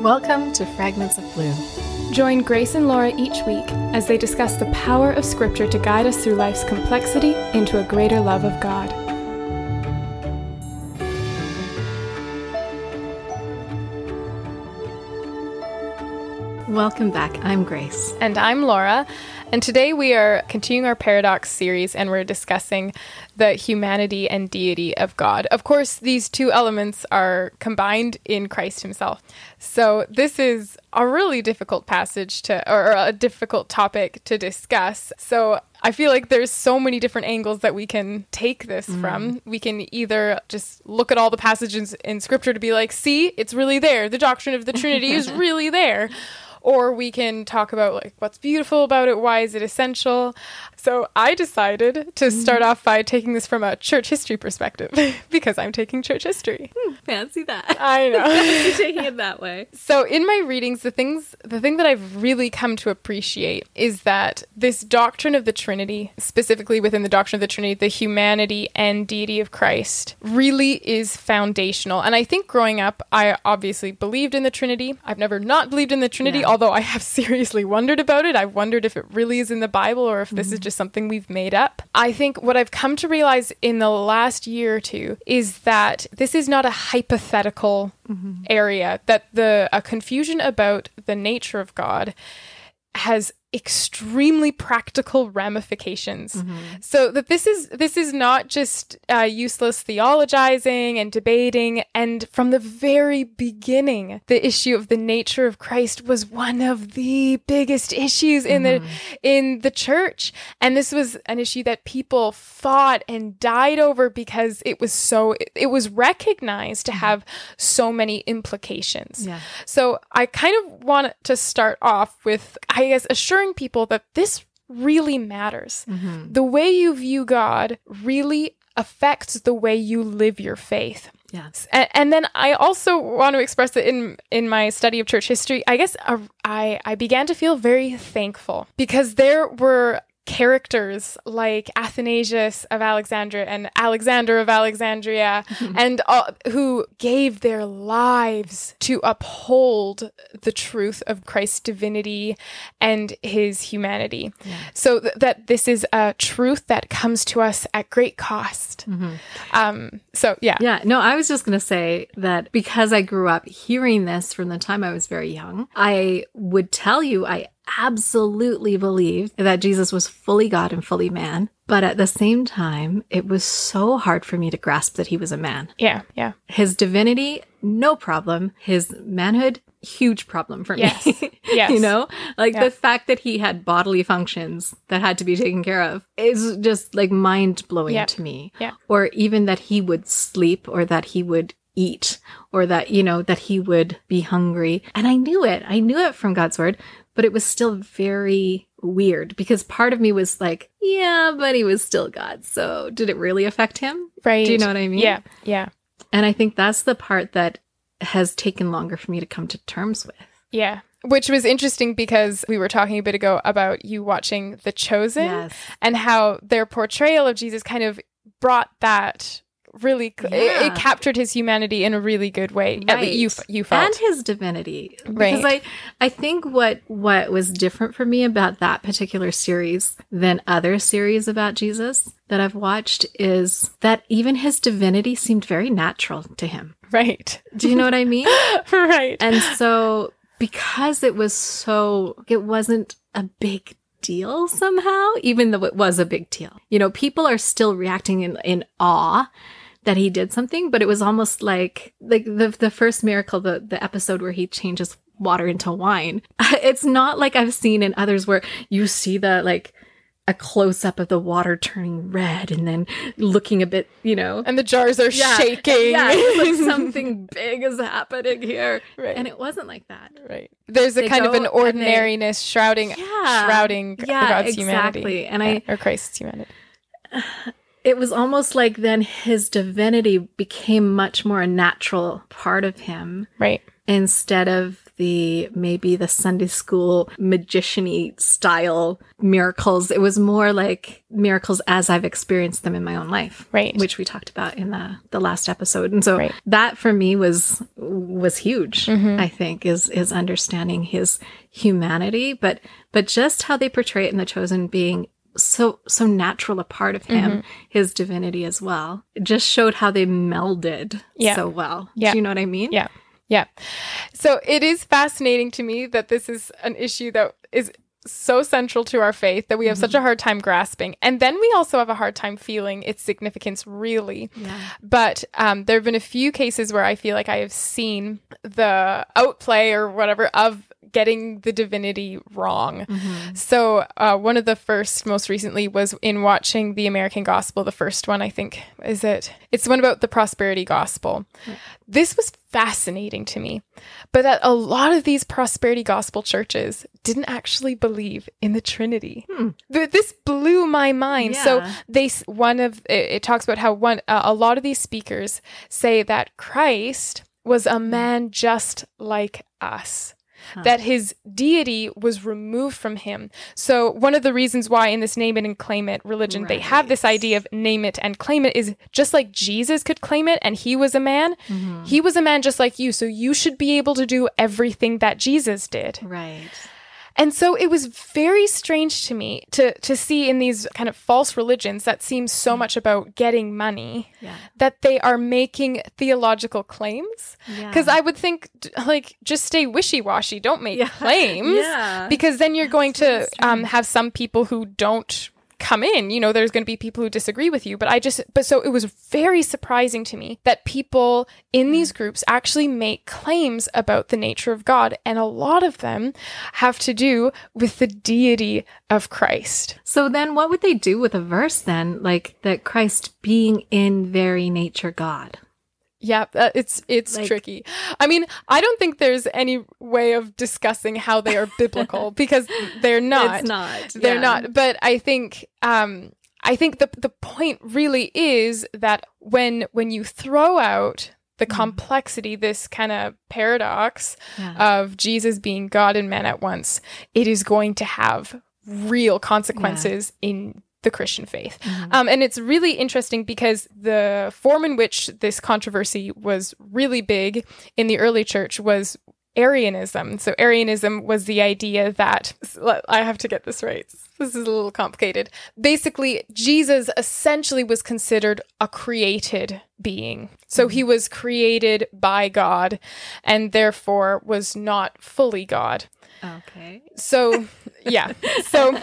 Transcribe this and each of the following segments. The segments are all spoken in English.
Welcome to Fragments of Blue. Join Grace and Laura each week as they discuss the power of Scripture to guide us through life's complexity into a greater love of God. Welcome back. I'm Grace. And I'm Laura. And today we are continuing our paradox series and we're discussing the humanity and deity of God. Of course, these two elements are combined in Christ himself. So this is a really difficult passage to, or a difficult topic to discuss. So I feel like there's so many different angles that we can take this mm. from. We can either just look at all the passages in scripture to be like, see, it's really there. The doctrine of the Trinity is really there or we can talk about like what's beautiful about it, why is it essential. So I decided to mm-hmm. start off by taking this from a church history perspective because I'm taking church history. Hmm, fancy that. I know. taking it that way. So in my readings, the things the thing that I've really come to appreciate is that this doctrine of the Trinity, specifically within the doctrine of the Trinity, the humanity and deity of Christ, really is foundational. And I think growing up, I obviously believed in the Trinity. I've never not believed in the Trinity, yeah. Although I have seriously wondered about it. I've wondered if it really is in the Bible or if mm-hmm. this is just just something we've made up. I think what I've come to realize in the last year or two is that this is not a hypothetical mm-hmm. area, that the a confusion about the nature of God has extremely practical ramifications mm-hmm. so that this is this is not just uh, useless theologizing and debating and from the very beginning the issue of the nature of christ was one of the biggest issues in mm-hmm. the in the church and this was an issue that people fought and died over because it was so it, it was recognized to mm-hmm. have so many implications yeah. so i kind of want to start off with i guess assuring assuring people that this really matters. Mm-hmm. The way you view God really affects the way you live your faith. Yes. And, and, then I also want to express that in in my study of church history, I guess uh, I I began to feel very thankful because there were characters like Athanasius of Alexandria and Alexander of Alexandria, and uh, who gave their lives to uphold the truth of Christ's divinity and his humanity. Yeah. So th- that this is a truth that comes to us at great cost. Mm-hmm. Um, so, yeah. Yeah. No, I was just going to say that because I grew up hearing this from the time I was very young, I would tell you I absolutely believed that Jesus was fully God and fully man. But at the same time, it was so hard for me to grasp that he was a man. Yeah, yeah. His divinity, no problem. His manhood, huge problem for yes. me. yes. You know, like yeah. the fact that he had bodily functions that had to be taken care of is just like mind blowing yeah. to me. Yeah. Or even that he would sleep or that he would eat or that, you know, that he would be hungry. And I knew it. I knew it from God's word, but it was still very weird because part of me was like, yeah, but he was still God. So did it really affect him? Right. Do you know what I mean? Yeah. Yeah. And I think that's the part that has taken longer for me to come to terms with. Yeah. Which was interesting because we were talking a bit ago about you watching The Chosen yes. and how their portrayal of Jesus kind of brought that really yeah. it, it, captured his humanity in a really good way right. you you felt. And his divinity. Right. Because i i think what what was different for me about that particular series than other series about jesus that i've watched is that even his divinity seemed very natural to him. Right. Do you know what i mean? Right. And so because it was so it wasn't a big deal somehow, even though it was a big deal. You know, people are still reacting in, in awe that he did something, but it was almost like like the the first miracle, the the episode where he changes water into wine. It's not like I've seen in others where you see the like a close up of the water turning red and then looking a bit, you know. And the jars are yeah, shaking. Yeah, like something big is happening here. Right. And it wasn't like that. Right. There's a they kind of an ordinariness they, shrouding yeah, shrouding yeah, God's exactly. humanity. And I or Christ's humanity. it was almost like then his divinity became much more a natural part of him. Right. Instead of the maybe the Sunday school magician style miracles. It was more like miracles as I've experienced them in my own life. Right. Which we talked about in the, the last episode. And so Right. that for me was was huge, mm-hmm. I think, is is understanding his humanity, but but just how they portray it in the chosen being so so natural a part of him, mm-hmm. his divinity as well. It just showed how they melded Yeah. so well. Yeah. Do you know what I mean? Yeah. Yeah. So it is fascinating to me that this is an issue that is so central to our faith that we have such a hard time grasping. And then we also have a hard time feeling its significance, really. Yeah. But um, there have been a few cases where I feel like I have seen the outplay or whatever of getting the divinity wrong. So uh, one of the first, most recently, was in watching the American Gospel. The first one, I think, is it? It's the one about the prosperity gospel. This was fascinating to me, but that a lot of these prosperity gospel churches didn't actually believe in the Trinity. Th- This blew my mind. So they one of it, it talks about how one uh, a lot of these speakers say that Christ was a man just like us. That his deity was removed from him. So, one of the reasons why in this name it and claim it religion, they have this idea of name it and claim it is just like Jesus could claim it and he was a man. Mm-hmm. He was a man just like you. So, you should be able to do everything that Jesus did. Right. And so it was very strange to me to to see in these kind of false religions that seem so much about getting money Yeah. that they are making theological claims. Yeah. Because I would think like just stay wishy washy, don't make Yeah. claims. Yeah. Because then you're going to um, have some people who don't come in you know there's going to be people who disagree with you but i just but so it was very surprising to me that people in mm. these groups actually make claims about the nature of god and a lot of them have to do with the deity of christ So then what would they do with a verse then? Like that Christ being in very nature God. Yeah uh, it's it's Like- tricky i mean i don't think there's any way of discussing how they are biblical because they're not It's not. they're yeah. not but i think um i think the the point really is that when when you throw out the Mm-hmm. complexity this kind of paradox Yeah. of jesus being god and man at once it is going to have real consequences in the christian faith Mm-hmm. um, and it's really interesting because the form in which this controversy was really big in the early church was Arianism. So, Arianism was the idea that I have to get this right. This is a little complicated. Basically, Jesus essentially was considered a created being. So, he was created by God and therefore was not fully God. Okay. So, yeah. So,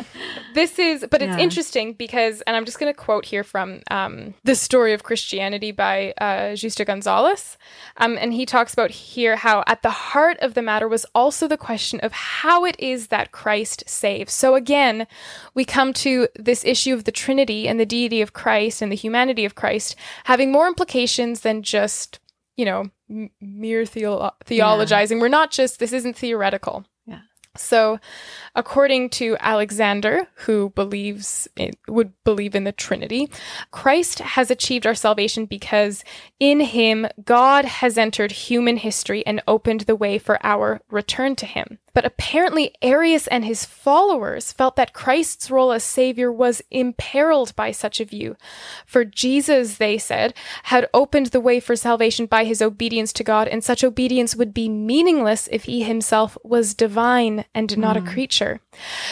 this is, but it's Yeah. interesting because, and I'm just going to quote here from um, The Story of Christianity by uh, Justo Gonzalez. Um, and he talks about here how at the heart of the matter was also the question of how it is that Christ saves. So, again, we come to this issue of the Trinity and the deity of Christ and the humanity of Christ having more implications than just, you know, m- mere theo- theologizing. We're not just, this isn't theoretical. So, according to Alexander, who believes would believe in the Trinity, Christ has achieved our salvation because in him God has entered human history and opened the way for our return to him. But apparently, Arius and his followers felt that Christ's role as Savior was imperiled by such a view. For Jesus, they said, had opened the way for salvation by his obedience to God, and such obedience would be meaningless if he himself was divine and not a hmm. creature.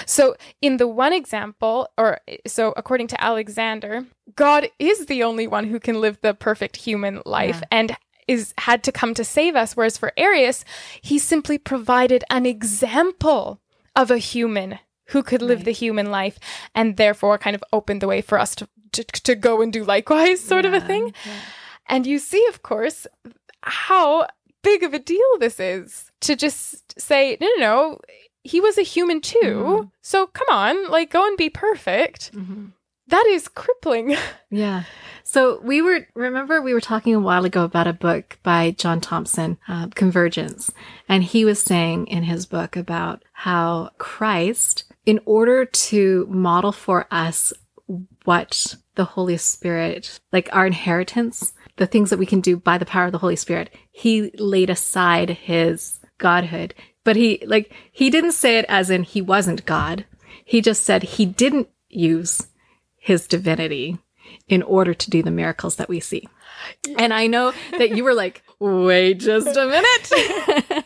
So, in the one example, or so according to Alexander, God is the only one who can live the perfect human life Yeah. and is had to come to save us whereas for Arius he simply provided an example of a human who could live Right. the human life and therefore kind of opened the way for us to to, to go and do likewise sort of a thing yeah. and you see of course how big of a deal this is to just say no no no he was a human too Mhm. so come on like go and be perfect Mhm. That is crippling Yeah. So we were, remember, we were talking a while ago about a book by John Thompson, uh, Convergence. And he was saying in his book about how Christ, in order to model for us what the Holy Spirit, like our inheritance, the things that we can do by the power of the Holy Spirit, he laid aside his godhood But he, like, he didn't say it as in he wasn't God. He just said he didn't use his divinity in order to do the miracles that we see. And I know that you were like, wait just a minute.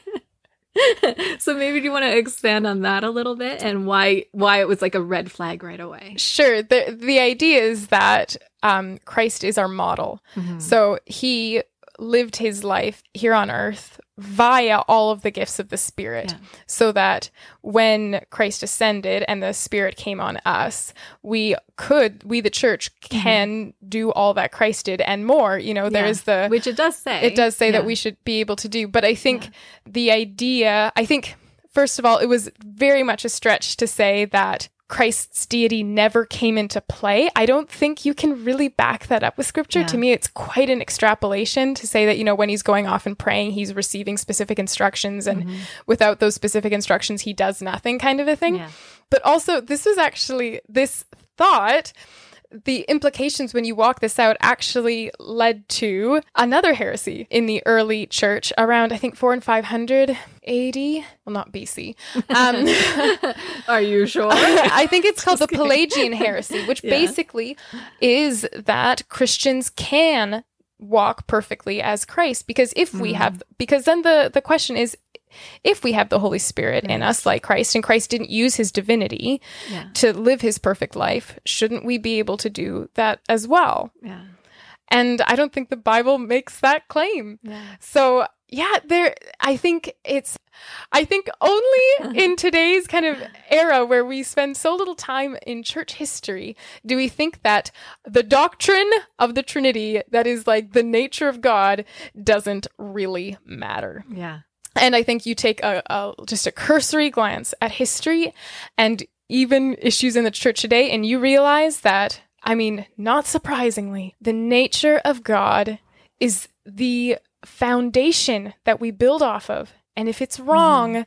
so maybe do you want to expand on that a little bit and why why it was like a red flag right away? Sure. The the idea is that um, Christ is our model. Mm-hmm. So he lived his life here on earth via all of the gifts of the Spirit, Yeah. so that when Christ ascended and the Spirit came on us, we could, we the church, can do all that Christ did and more. You know, there Mm-hmm. Yeah. is the Which it does say. it does say Yeah. that we should be able to do. But I think the idea, I think, first of all, it was very much a stretch to say that Christ's deity never came into play. I don't think you can really back that up with scripture. Yeah. To me, it's quite an extrapolation to say that, you know, when he's going off and praying, he's receiving specific instructions, and Mm-hmm. without those specific instructions, he does nothing kind of a thing. Yeah. But also, this was actually this thought. The implications when you walk this out actually led to another heresy in the early church around, I think, 4 and 500 AD. Well, not BC. Um, Are you sure? I think it's called the Pelagian heresy, which Yeah. basically is that Christians can walk perfectly as Christ because if we have because then the the question is if we have the Holy Spirit in us like Christ and Christ didn't use his divinity yeah. to live his perfect life, shouldn't we be able to do that as well? Yeah. And I don't think the Bible makes that claim. Yeah. So yeah, there I think it's I think only in today's kind of era where we spend so little time in church history do we think that the doctrine of the Trinity that is like the nature of God doesn't really matter. Yeah. And I think you take a, a just a cursory glance at history and even issues in the church today, and you realize that, I mean, not surprisingly, the nature of God is the foundation that we build off of. And if it's wrong, mm-hmm.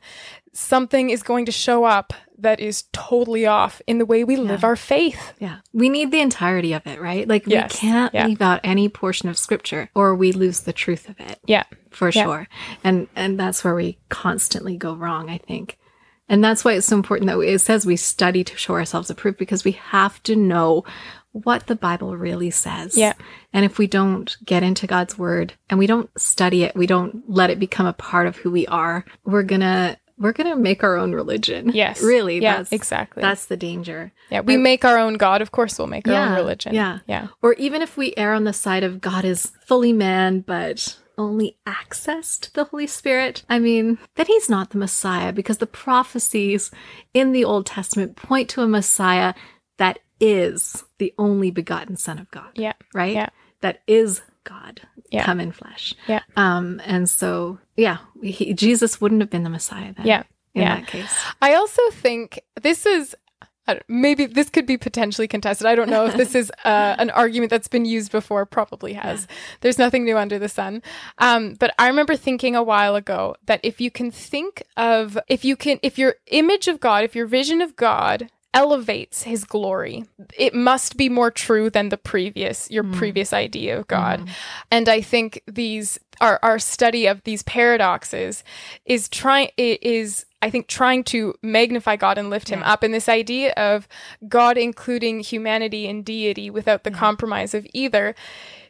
something is going to show up that is totally off in the way we live our faith. Yeah. We need the entirety of it, right? Like Yes. we can't Yeah. leave out any portion of scripture or we lose the truth of it. Yeah. For Yeah. sure. And and that's where we constantly go wrong, I think. And that's why it's so important that we, it says we study to show ourselves approved because we have to know what the Bible really says. Yeah. And if we don't get into God's word and we don't study it, we don't let it become a part of who we are, we're gonna we're gonna make our own religion. Yes. Really. Yeah, that's exactly. That's the danger. Yeah. We make our own God. Of course, we'll make our own religion. yeah. Yeah. Or even if we err on the side of God is fully man, but only access to the Holy Spirit, I mean, then he's not the Messiah because the prophecies in the Old Testament point to a Messiah that is the only begotten Son of God, Yeah. right? Yeah. That is God Yeah. come in flesh. Yeah. Um, and so, yeah, he, Jesus wouldn't have been the Messiah then. Yeah. In Yeah. that case. I also think this is maybe this could be potentially contested. I don't know if this is uh, an argument that's been used before. Probably has. There's nothing new under the sun. Um, but I remember thinking a while ago that if you can think of if you can if your image of God, if your vision of God elevates his glory. It must be more true than the previous your mm. previous idea of god. Mm-hmm. And i think these our our study of these paradoxes is trying is i think trying to magnify god and lift him up and this idea of god including humanity and deity without the mm. compromise of either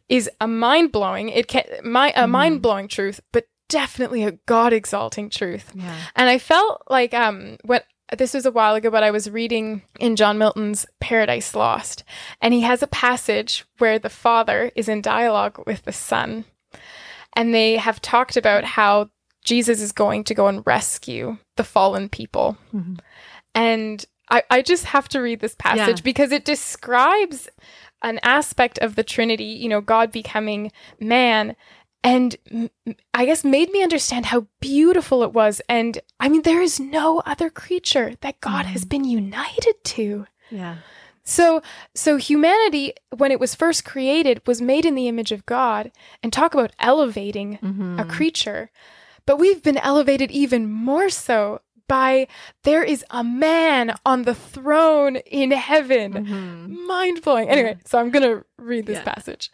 is a mind-blowing it can my a mm-hmm. mind-blowing truth but definitely a god exalting truth. Yeah. and I felt like um when this was a while ago, but I was reading in John Milton's Paradise Lost, and he has a passage where the father is in dialogue with the son, and they have talked about how Jesus is going to go and rescue the fallen people. Mhm. And I, I just have to read this passage Yeah. because it describes an aspect of the Trinity, you know, God becoming man, and I guess made me understand how beautiful it was. And I mean, there is no other creature that God has been united to. Yeah. So, so humanity, when it was first created, was made in the image of God. And talk about elevating Mhm. a creature. But we've been elevated even more so by there is a man on the throne in heaven. Mhm. Mind blowing. Anyway, so I'm going to read this Yeah. passage.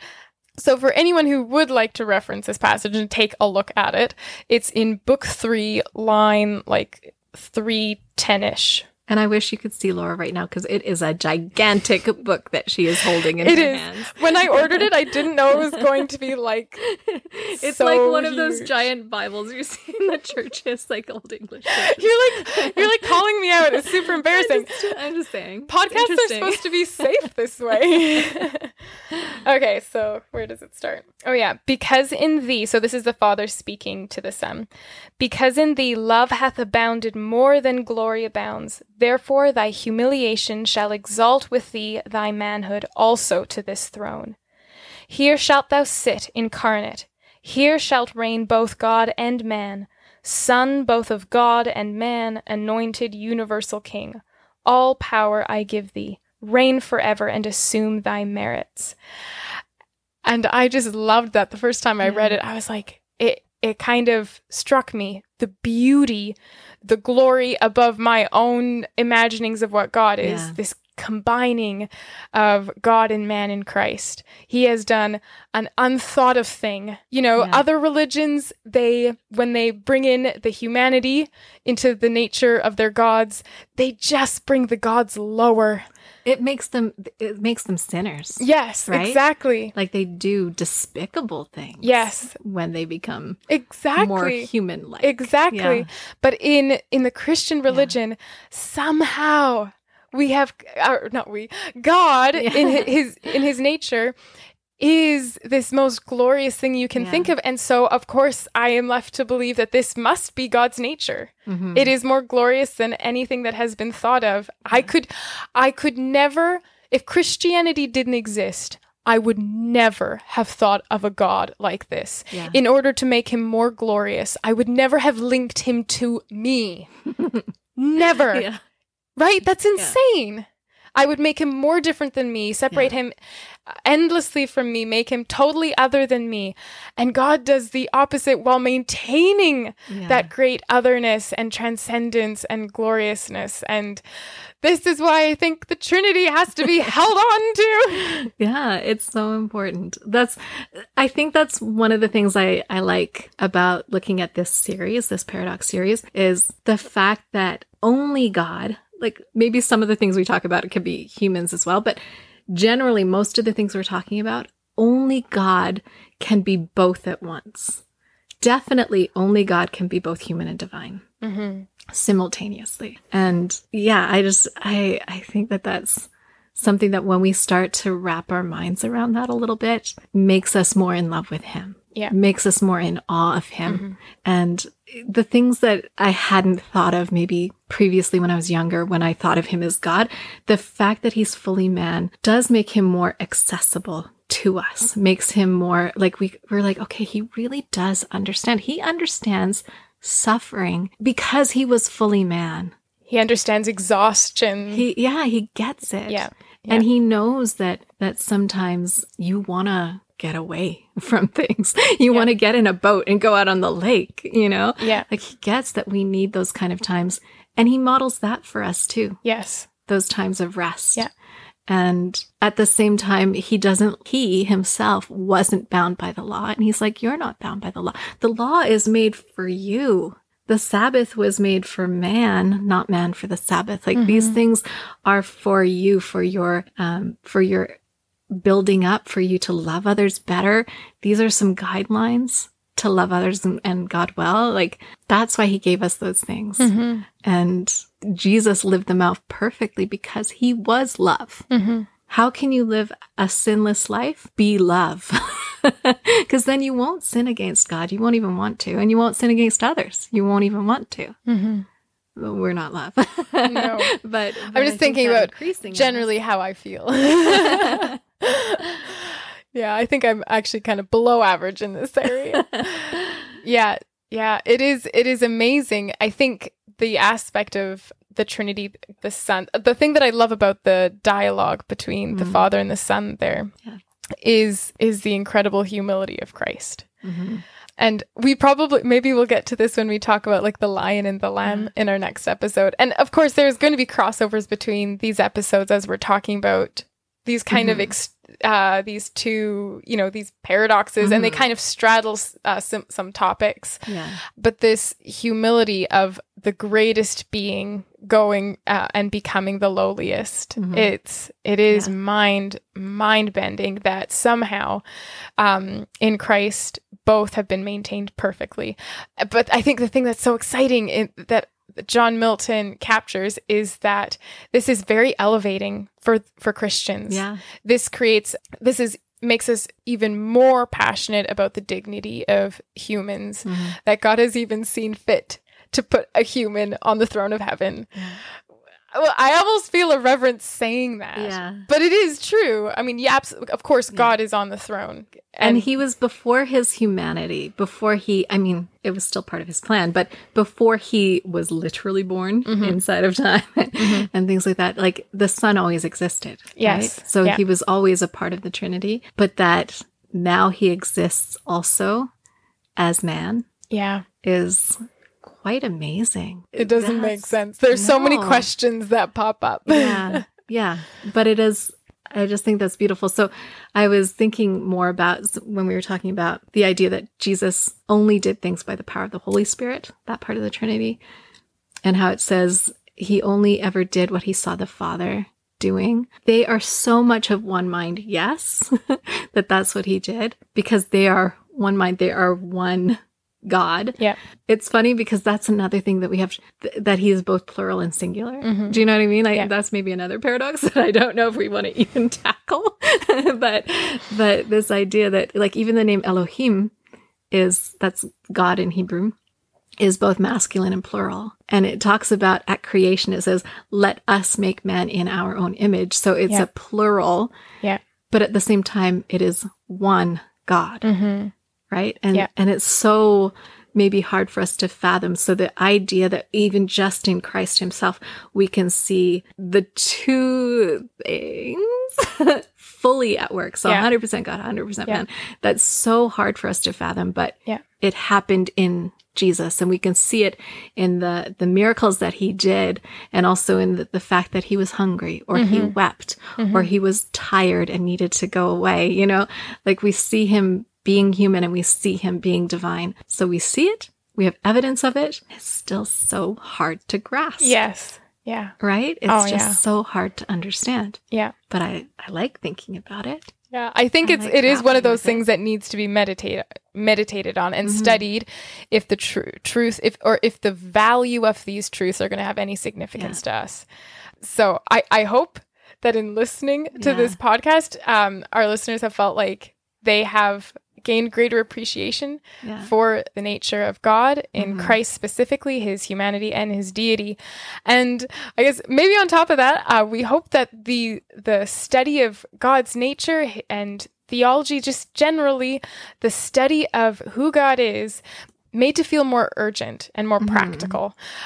So, for anyone who would like to reference this passage and take a look at it, it's in book three, line like 310 ish. And I wish you could see Laura right now because it is a gigantic book that she is holding in It her is. hands. When I ordered it, I didn't know it was going to be like. It's so like one of those giant Bibles you see in the churches, like old English. churches. You're like you're like calling me out. It's super embarrassing. I'm just, I'm just saying. Podcasts are supposed to be safe this way. okay, so where does it start? Oh, yeah. Because in thee, so this is the Father speaking to the Son, because in thee love hath abounded more than glory abounds. Therefore, thy humiliation shall exalt with thee thy manhood also to this throne. Here shalt thou sit incarnate. Here shalt reign both God and man, Son both of God and man, anointed universal King. All power I give thee. Reign forever and assume thy merits. And I just loved that the first time I read it. I was like, it it kind of struck me the beauty, the glory above my own imaginings of what God is. Yeah. This combining of God and man in Christ. He has done an unthought of thing. You know, Yeah. other religions, they when they bring in the humanity into the nature of their gods, they just bring the gods lower. It makes them. It makes them sinners. Yes, Right? exactly. Like they do despicable things. Yes, When they become exactly. more human-like. Exactly. Yeah. But in in the Christian religion, somehow we have or not we, God in Yeah. hi- his in his nature is this most glorious thing you can Yeah. think of. And so of course I am left to believe that this must be God's nature. Mhm. It is more glorious than anything that has been thought of. I could I could never if Christianity didn't exist, I would never have thought of a God like this. Yeah. In order to make him more glorious, I would never have linked him to me. never. Yeah. Right? That's insane. I would make him more different than me, separate him endlessly from me, make him totally other than me. And God does the opposite while maintaining Yeah. that great otherness and transcendence and gloriousness. And this is why I think the Trinity has to be held on to. Yeah, it's so important. That's I think that's one of the things I I like about looking at this series, this paradox series is the fact that only God, like maybe some of the things we talk about could be humans as well, but generally most of the things we're talking about, only God can be both at once. Definitely only God can be both human and divine Mm-hmm. simultaneously. And yeah, I just I I think that that's something that when we start to wrap our minds around that a little bit makes us more in love with him. Yeah. Makes us more in awe of him. And the things that I hadn't thought of maybe previously when I was younger, when I thought of him as God, the fact that he's fully man does make him more accessible to us, mm-hmm. makes him more like we, we're like, okay, he really does understand. He understands suffering because he was fully man. He understands exhaustion. He, yeah, he gets it. Yeah. And he knows that, that sometimes you want to get away from things. You want to get in a boat and go out on the lake, you know? Yeah. Like he gets that we need those kind of times. And he models that for us too, yes. those times of rest. Yeah. And at the same time, he doesn't, he himself wasn't bound by the law. And he's like, You're not bound by the law. The law is made for you. The Sabbath was made for man, not man for the Sabbath. Like these things are for you, for your, um, for your building up, for you to love others better. These are some guidelines to love others and, and God well. Like that's why he gave us those things. Mm-hmm. And Jesus lived them out perfectly because he was love. Mm-hmm. How can you live a sinless life? Be love. Because then you won't sin against God. You won't even want to. And you won't sin against others. You won't even want to. Mm-hmm. We're not love. No. but, I'm just thinking about increasing generally how I feel. yeah, I think I'm actually kind of below average in this area. yeah, yeah, it is it is amazing. I think the aspect of the Trinity, the Son, the thing that I love about the dialogue between the Mm. Father and the Son there is Yeah. is the incredible humility of Christ. Mhm. And we probably, maybe we'll get to this when we talk about like the lion and the lamb Yeah. in our next episode. And of course, there's going to be crossovers between these episodes as we're talking about these kind of Mhm. ex- uh, these two, you know, these paradoxes, and they kind of straddle uh, some some topics. Yeah. But this humility of the greatest being going uh, and becoming the lowliest, it's it is Yeah. mind mind bending that somehow um, in Christ both have been maintained perfectly. But I think the thing that's so exciting in, that John Milton captures is that this is very elevating for for Christians. Yeah. This creates this is makes us even more passionate about the dignity of humans Mm-hmm. that God has even seen fit to put a human on the throne of heaven. Well, I almost feel a reverence saying that. Yeah. But it is true. I mean, yeah, of course, God is on the throne. And he was before his humanity, before he, I mean, it was still part of his plan, but before he was literally born Mm-hmm. inside of time and things like that, like the son always existed. Yes. right? So Yeah. he was always a part of the Trinity, but that now he exists also as man yeah, is quite amazing. it doesn't make sense. There's so many questions that pop up. yeah yeah but it is i just think that's beautiful so i was thinking more about when we were talking about the idea that jesus only did things by the power of the holy spirit that part of the trinity and how it says he only ever did what he saw the father doing they are so much of one mind yes that that's what he did because they are one mind they are one god yeah. it's funny because that's another thing that we have th- that he is both plural and singular. Do you know what I mean? I, Yeah. That's maybe another paradox that I don't know if we want to even tackle. but but this idea that like even the name Elohim is that's God in Hebrew is both masculine and plural. And it talks about at creation it says let us make man in our own image. So it's Yeah. a plural, Yeah. but at the same time it is one God Mm-hmm. Right and Yeah. and it's so maybe hard for us to fathom so the idea that even just in christ himself we can see the two things fully at work so Yeah. 100% god 100% Yeah. man that's so hard for us to fathom but Yeah. it happened in jesus and we can see it in the the miracles that he did and also in the, the fact that he was hungry or he Mm-hmm. wept or he was tired and needed to go away you know like we see him being human and we see him being divine so we see it we have evidence of it it's still so hard to grasp Yes. Yeah. right it's Oh, just yeah. so hard to understand Yeah. but i i like thinking about it Yeah, I think I it's like it is one of those with it. things that needs to be meditated meditated on and Mm-hmm. studied if the tru- truth if or if the value of these truths are going to have any significance to us. So I I hope that in listening to Yeah. this podcast, um, our listeners have felt like they have gained greater appreciation yeah for the nature of God in Mm-hmm. Christ specifically, his humanity and his deity. And I guess maybe on top of that, uh, we hope that the the study of God's nature and theology, just generally the study of who God is, made to feel more urgent and more practical.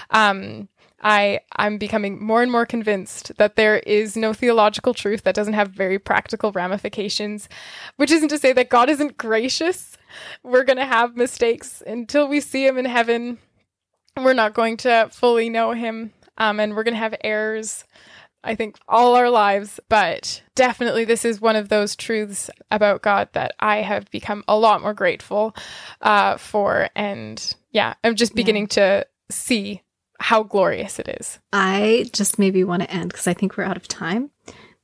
Um, I I'm becoming more and more convinced that there is no theological truth that doesn't have very practical ramifications, which isn't to say that God isn't gracious. We're going to have mistakes until we see him in heaven. We're not going to fully know him um, and we're going to have errors I think all our lives, but definitely this is one of those truths about God that I have become a lot more grateful uh, for. And yeah, I'm just beginning to see how glorious it is. I just maybe want to end because I think we're out of time.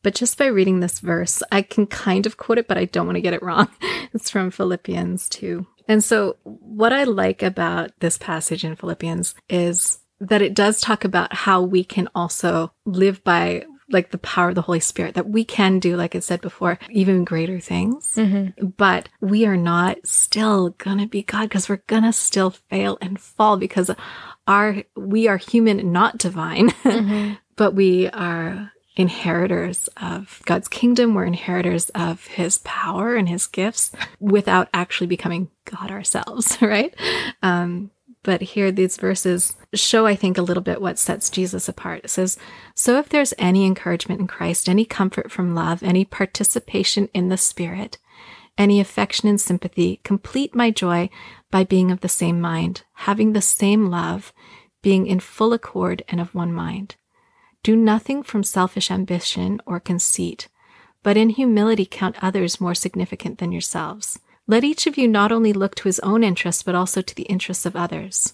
But just by reading this verse, I can kind of quote it, but I don't want to get it wrong. It's from Philippians 2. And so, what I like about this passage in Philippians is that it does talk about how we can also live by like the power of the Holy Spirit, that we can do, like I said before, even greater things. But we are not still gonna be God because we're gonna still fail and fall because our we are human, not divine, but we are inheritors of God's kingdom. We're inheritors of his power and his gifts without actually becoming God ourselves, right? Um, but here these verses show, I think, a little bit what sets Jesus apart. It says, So if there's any encouragement in Christ, any comfort from love, any participation in the Spirit, any affection and sympathy, complete my joy by being of the same mind, having the same love, being in full accord and of one mind. Do nothing from selfish ambition or conceit, but in humility count others more significant than yourselves. Let each of you not only look to his own interests, but also to the interests of others.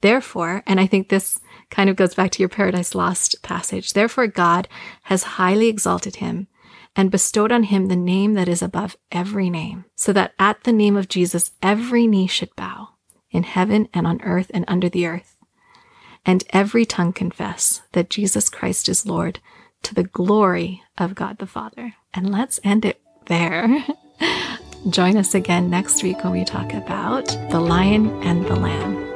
Therefore, and I think this kind of goes back to your Paradise Lost passage, therefore God has highly exalted him and bestowed on him the name that is above every name, so that at the name of Jesus every knee should bow, in heaven and on earth and under the earth, and every tongue confess that Jesus Christ is Lord to the glory of God the Father. And let's end it there. Join us again next week when we talk about the lion and the lamb.